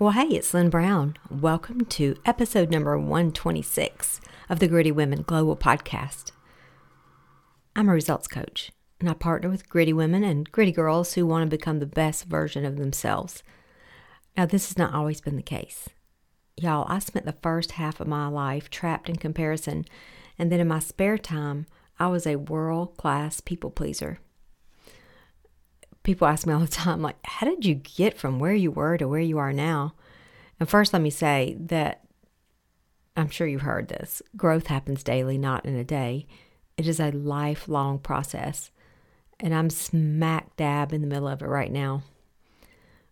Well, hey, it's Lynn Brown. Welcome to episode number 126 of the Gritty Women Global Podcast. I'm a results coach, and I partner with gritty women and gritty girls who want to become the best version of themselves. Now, this has not always been the case. Y'all, I spent the first half of my life trapped in comparison, and then in my spare time, I was a world class people pleaser people ask me all the time, like, how did you get from where you were to where you are now? And first, let me say that I'm sure you've heard this growth happens daily, not in a day. It is a lifelong process. And I'm smack dab in the middle of it right now.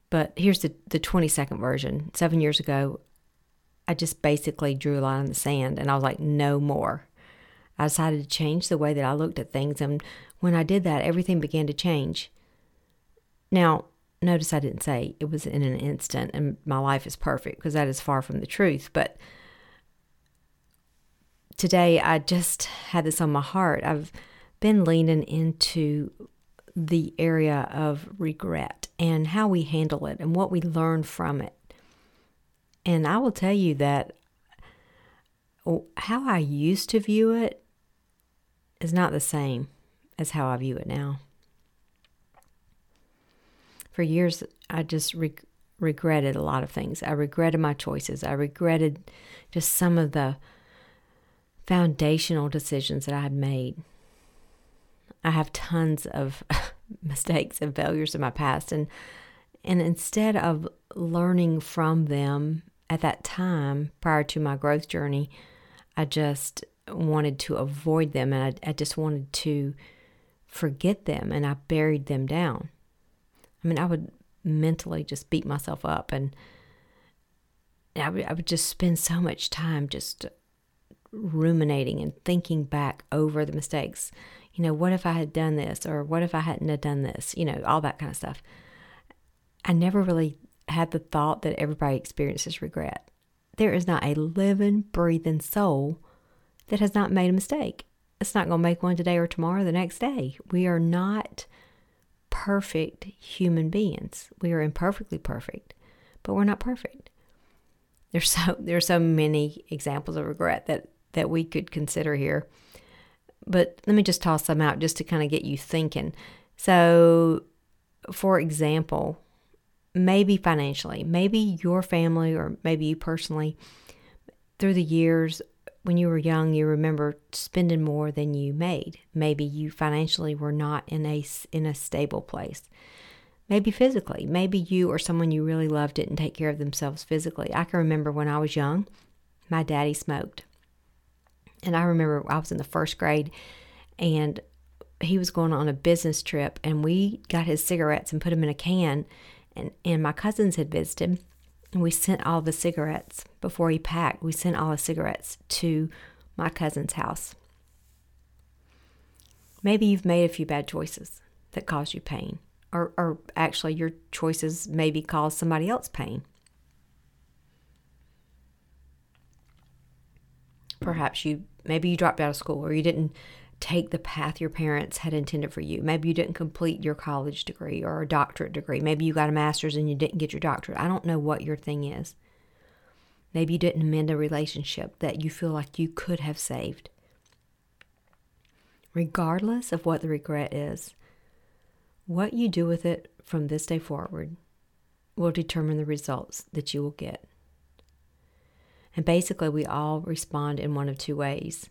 But here's the, the 20 second version. Seven years ago, I just basically drew a line in the sand and I was like, no more. I decided to change the way that I looked at things. And when I did that, everything began to change. Now, notice I didn't say it was in an instant and my life is perfect because that is far from the truth. But today I just had this on my heart. I've been leaning into the area of regret and how we handle it and what we learn from it. And I will tell you that oh, how I used to view it is not the same as how I view it now for years, I just re- regretted a lot of things. I regretted my choices. I regretted just some of the foundational decisions that I had made. I have tons of mistakes and failures in my past and and instead of learning from them at that time prior to my growth journey, I just wanted to avoid them and I, I just wanted to forget them and I buried them down. I mean, I would mentally just beat myself up and I would, I would just spend so much time just ruminating and thinking back over the mistakes. You know, what if I had done this or what if I hadn't have done this? You know, all that kind of stuff. I never really had the thought that everybody experiences regret. There is not a living, breathing soul that has not made a mistake. It's not going to make one today or tomorrow, the next day. We are not perfect human beings. We are imperfectly perfect, but we're not perfect. There's so there's so many examples of regret that that we could consider here. But let me just toss them out just to kind of get you thinking. So, for example, maybe financially, maybe your family or maybe you personally through the years when you were young, you remember spending more than you made. Maybe you financially were not in a in a stable place. Maybe physically. Maybe you or someone you really loved didn't take care of themselves physically. I can remember when I was young, my daddy smoked. And I remember I was in the first grade and he was going on a business trip and we got his cigarettes and put them in a can and, and my cousins had visited and we sent all the cigarettes before he packed. We sent all the cigarettes to my cousin's house. Maybe you've made a few bad choices that cause you pain, or, or actually, your choices maybe cause somebody else pain. Perhaps you maybe you dropped out of school or you didn't take the path your parents had intended for you. Maybe you didn't complete your college degree or a doctorate degree. Maybe you got a master's and you didn't get your doctorate. I don't know what your thing is. Maybe you didn't mend a relationship that you feel like you could have saved. Regardless of what the regret is, what you do with it from this day forward will determine the results that you will get. And basically, we all respond in one of two ways.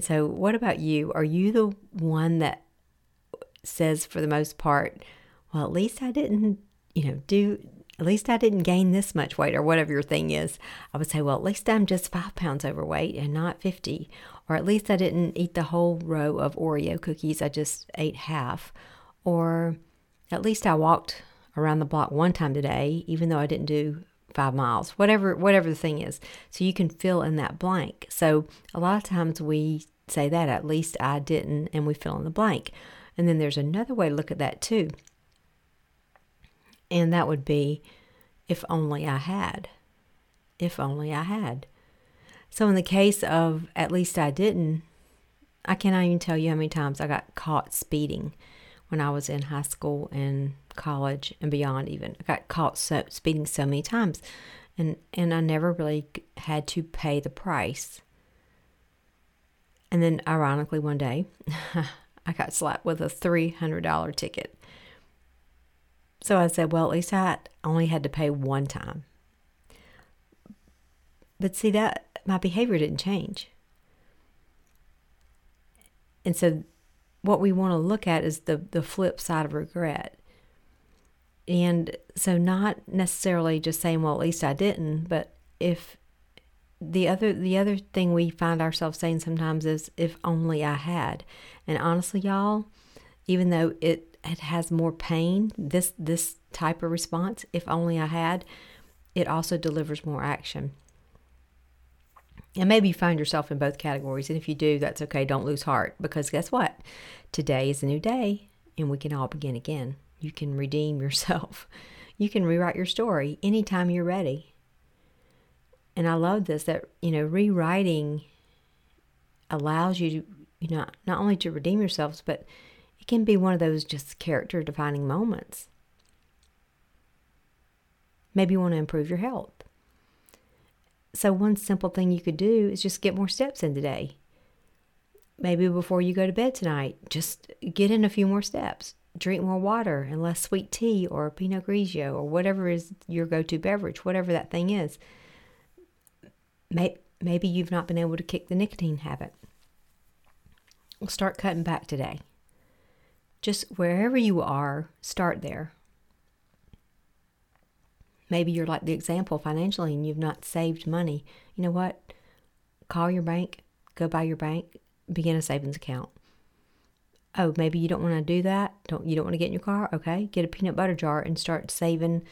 And so, what about you? Are you the one that says, for the most part, well, at least I didn't, you know, do, at least I didn't gain this much weight or whatever your thing is. I would say, well, at least I'm just five pounds overweight and not 50. Or at least I didn't eat the whole row of Oreo cookies. I just ate half. Or at least I walked around the block one time today, even though I didn't do five miles, whatever whatever the thing is. So you can fill in that blank. So a lot of times we say that at least I didn't, and we fill in the blank. And then there's another way to look at that too, and that would be if only I had. If only I had. So in the case of at least I didn't, I cannot even tell you how many times I got caught speeding when I was in high school and college and beyond even. I got caught so, speeding so many times and and I never really had to pay the price. And then ironically one day I got slapped with a $300 ticket. So I said, well, at least I only had to pay one time. But see that my behavior didn't change. And so what we want to look at is the the flip side of regret. And so not necessarily just saying, well, at least I didn't, but if the other the other thing we find ourselves saying sometimes is if only I had. And honestly, y'all, even though it it has more pain, this this type of response, if only I had, it also delivers more action. And maybe you find yourself in both categories. And if you do, that's okay. Don't lose heart because guess what? Today is a new day and we can all begin again. You can redeem yourself. You can rewrite your story anytime you're ready. And I love this that, you know, rewriting allows you to, you know, not only to redeem yourselves, but it can be one of those just character defining moments. Maybe you want to improve your health. So, one simple thing you could do is just get more steps in today. Maybe before you go to bed tonight, just get in a few more steps. Drink more water and less sweet tea or Pinot Grigio or whatever is your go to beverage, whatever that thing is. Maybe you've not been able to kick the nicotine habit. We'll start cutting back today. Just wherever you are, start there. Maybe you're like the example financially and you've not saved money. You know what? Call your bank, go by your bank, begin a savings account. Oh, maybe you don't want to do that. Don't you don't want to get in your car? Okay, get a peanut butter jar and start saving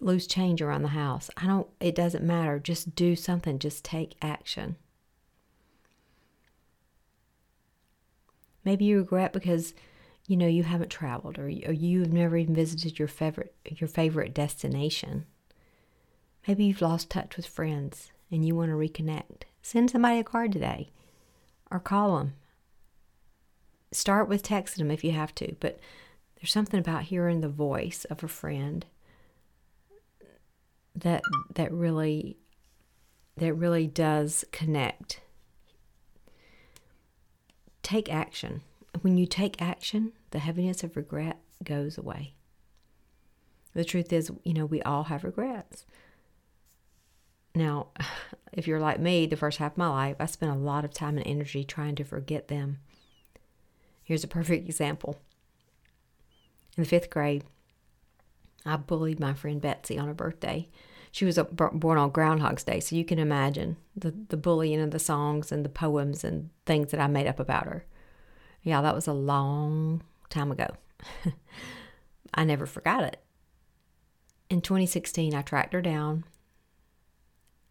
loose change around the house. I don't it doesn't matter. Just do something. Just take action. Maybe you regret because you know you haven't traveled or, or you've never even visited your favorite your favorite destination. Maybe you've lost touch with friends and you want to reconnect. Send somebody a card today or call them. Start with texting them if you have to, but there's something about hearing the voice of a friend that that really that really does connect. Take action. When you take action, the heaviness of regret goes away. The truth is, you know, we all have regrets. Now, if you're like me, the first half of my life, I spent a lot of time and energy trying to forget them. Here's a perfect example. In the fifth grade, I bullied my friend Betsy on her birthday. She was born on Groundhog's Day, so you can imagine the, the bullying and the songs and the poems and things that I made up about her. Yeah, that was a long time ago. I never forgot it. In 2016, I tracked her down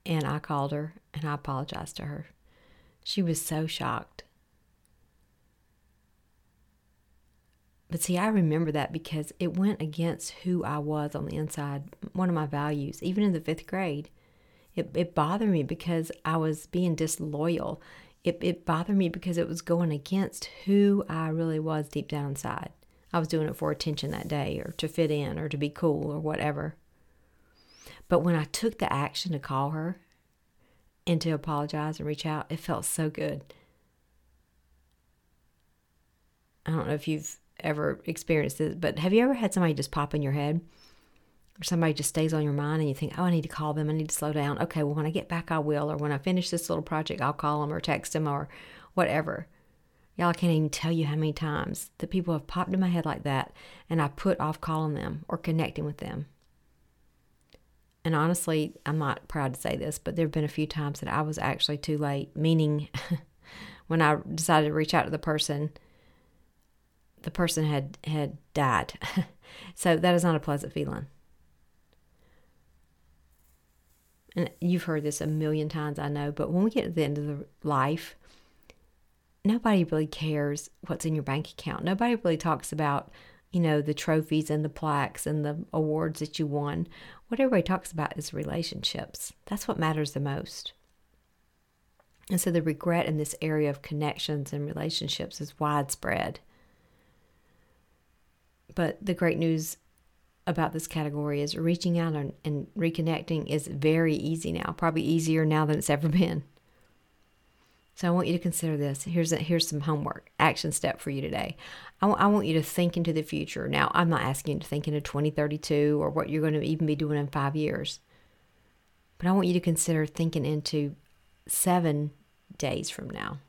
and I called her and I apologized to her. She was so shocked. But see, I remember that because it went against who I was on the inside, one of my values, even in the fifth grade. It, it bothered me because I was being disloyal. It, it bothered me because it was going against who I really was deep down inside. I was doing it for attention that day or to fit in or to be cool or whatever. But when I took the action to call her and to apologize and reach out, it felt so good. I don't know if you've ever experienced this, but have you ever had somebody just pop in your head? Or somebody just stays on your mind and you think, oh, I need to call them. I need to slow down. Okay, well, when I get back, I will. Or when I finish this little project, I'll call them or text them or whatever. Y'all, I can't even tell you how many times that people have popped in my head like that and I put off calling them or connecting with them. And honestly, I'm not proud to say this, but there have been a few times that I was actually too late, meaning when I decided to reach out to the person, the person had had died. so that is not a pleasant feeling. And you've heard this a million times, I know, but when we get to the end of the life, nobody really cares what's in your bank account. Nobody really talks about you know, the trophies and the plaques and the awards that you won. What everybody talks about is relationships. That's what matters the most. And so the regret in this area of connections and relationships is widespread. But the great news about this category is reaching out and, and reconnecting is very easy now, probably easier now than it's ever been. So I want you to consider this. Here's a, here's some homework, action step for you today. I, w- I want you to think into the future. Now, I'm not asking you to think into 2032 or what you're going to even be doing in five years, but I want you to consider thinking into seven days from now.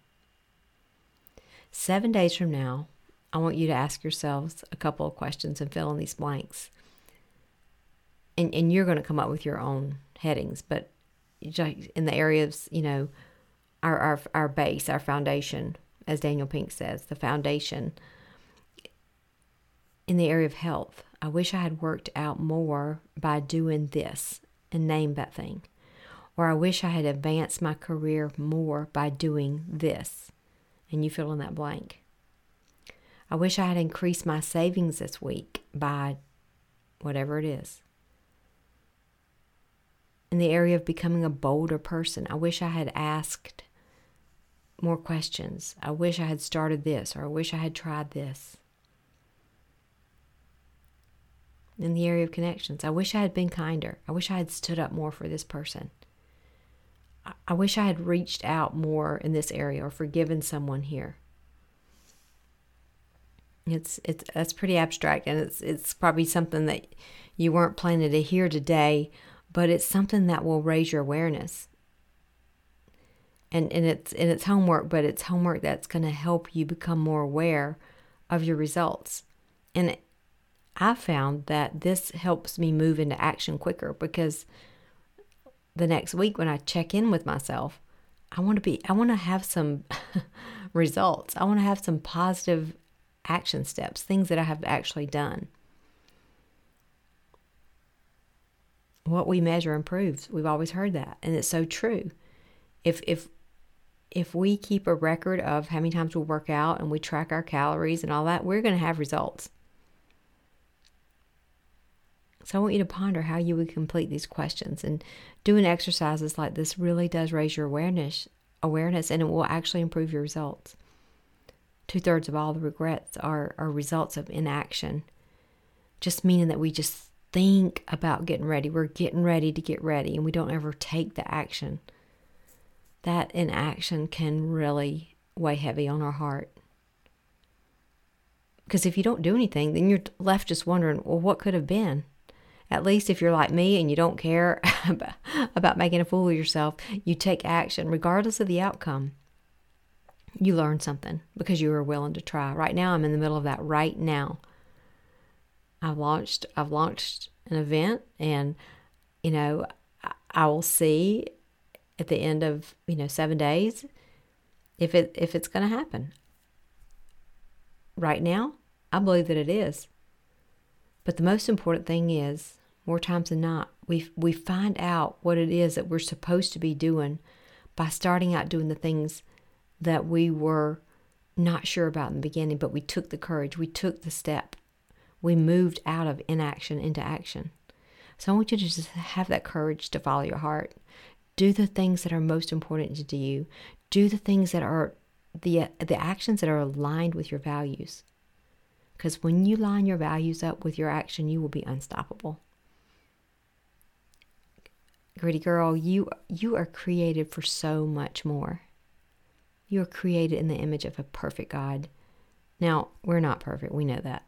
Seven days from now, I want you to ask yourselves a couple of questions and fill in these blanks. And, and you're going to come up with your own headings, but in the areas, you know, our, our, our base, our foundation, as Daniel Pink says, the foundation. In the area of health, I wish I had worked out more by doing this and name that thing. Or I wish I had advanced my career more by doing this. And you fill in that blank. I wish I had increased my savings this week by whatever it is. In the area of becoming a bolder person, I wish I had asked more questions. I wish I had started this, or I wish I had tried this. In the area of connections, I wish I had been kinder. I wish I had stood up more for this person. I wish I had reached out more in this area or forgiven someone here. It's it's that's pretty abstract and it's it's probably something that you weren't planning to hear today, but it's something that will raise your awareness and, and it's and it's homework, but it's homework that's going to help you become more aware of your results. And I found that this helps me move into action quicker because the next week when I check in with myself, I want to be I want to have some results. I want to have some positive action steps, things that I have actually done. What we measure improves. We've always heard that, and it's so true. If if if we keep a record of how many times we work out and we track our calories and all that, we're going to have results. So I want you to ponder how you would complete these questions and doing exercises like this really does raise your awareness awareness and it will actually improve your results. Two thirds of all the regrets are, are results of inaction. Just meaning that we just think about getting ready. We're getting ready to get ready and we don't ever take the action that inaction can really weigh heavy on our heart. Because if you don't do anything, then you're left just wondering, well, what could have been? At least if you're like me and you don't care about making a fool of yourself, you take action regardless of the outcome. You learn something because you were willing to try. Right now, I'm in the middle of that right now. I've launched I've launched an event and you know I will see at the end of you know seven days if it if it's going to happen right now i believe that it is but the most important thing is more times than not we we find out what it is that we're supposed to be doing by starting out doing the things that we were not sure about in the beginning but we took the courage we took the step we moved out of inaction into action so i want you to just have that courage to follow your heart do the things that are most important to you. Do the things that are the the actions that are aligned with your values. Because when you line your values up with your action, you will be unstoppable. Gritty girl, you you are created for so much more. You are created in the image of a perfect God. Now, we're not perfect, we know that.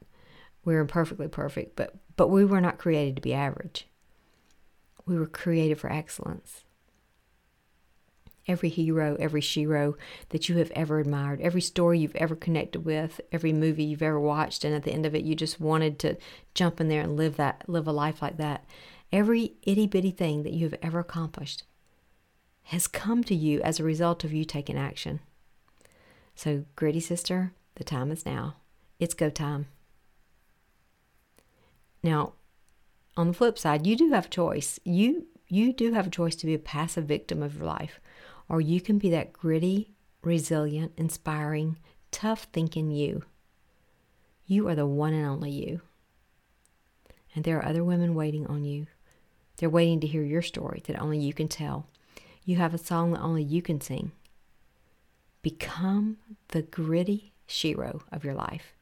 We're imperfectly perfect, but but we were not created to be average. We were created for excellence every hero, every shero that you have ever admired, every story you've ever connected with, every movie you've ever watched, and at the end of it, you just wanted to jump in there and live that, live a life like that. Every itty bitty thing that you have ever accomplished has come to you as a result of you taking action. So, gritty sister, the time is now. It's go time. Now, on the flip side, you do have a choice. You you do have a choice to be a passive victim of your life or you can be that gritty, resilient, inspiring, tough thinking you. You are the one and only you. And there are other women waiting on you. They're waiting to hear your story that only you can tell. You have a song that only you can sing. Become the gritty shero of your life.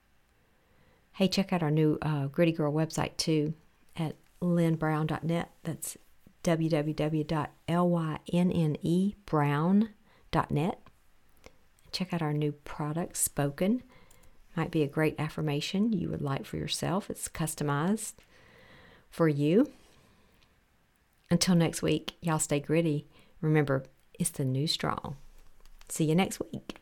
Hey, check out our new uh, Gritty Girl website too at lynnbrown.net. That's www.lynnbrown.net. Check out our new product, Spoken. Might be a great affirmation you would like for yourself. It's customized for you. Until next week, y'all stay gritty. Remember, it's the new strong. See you next week.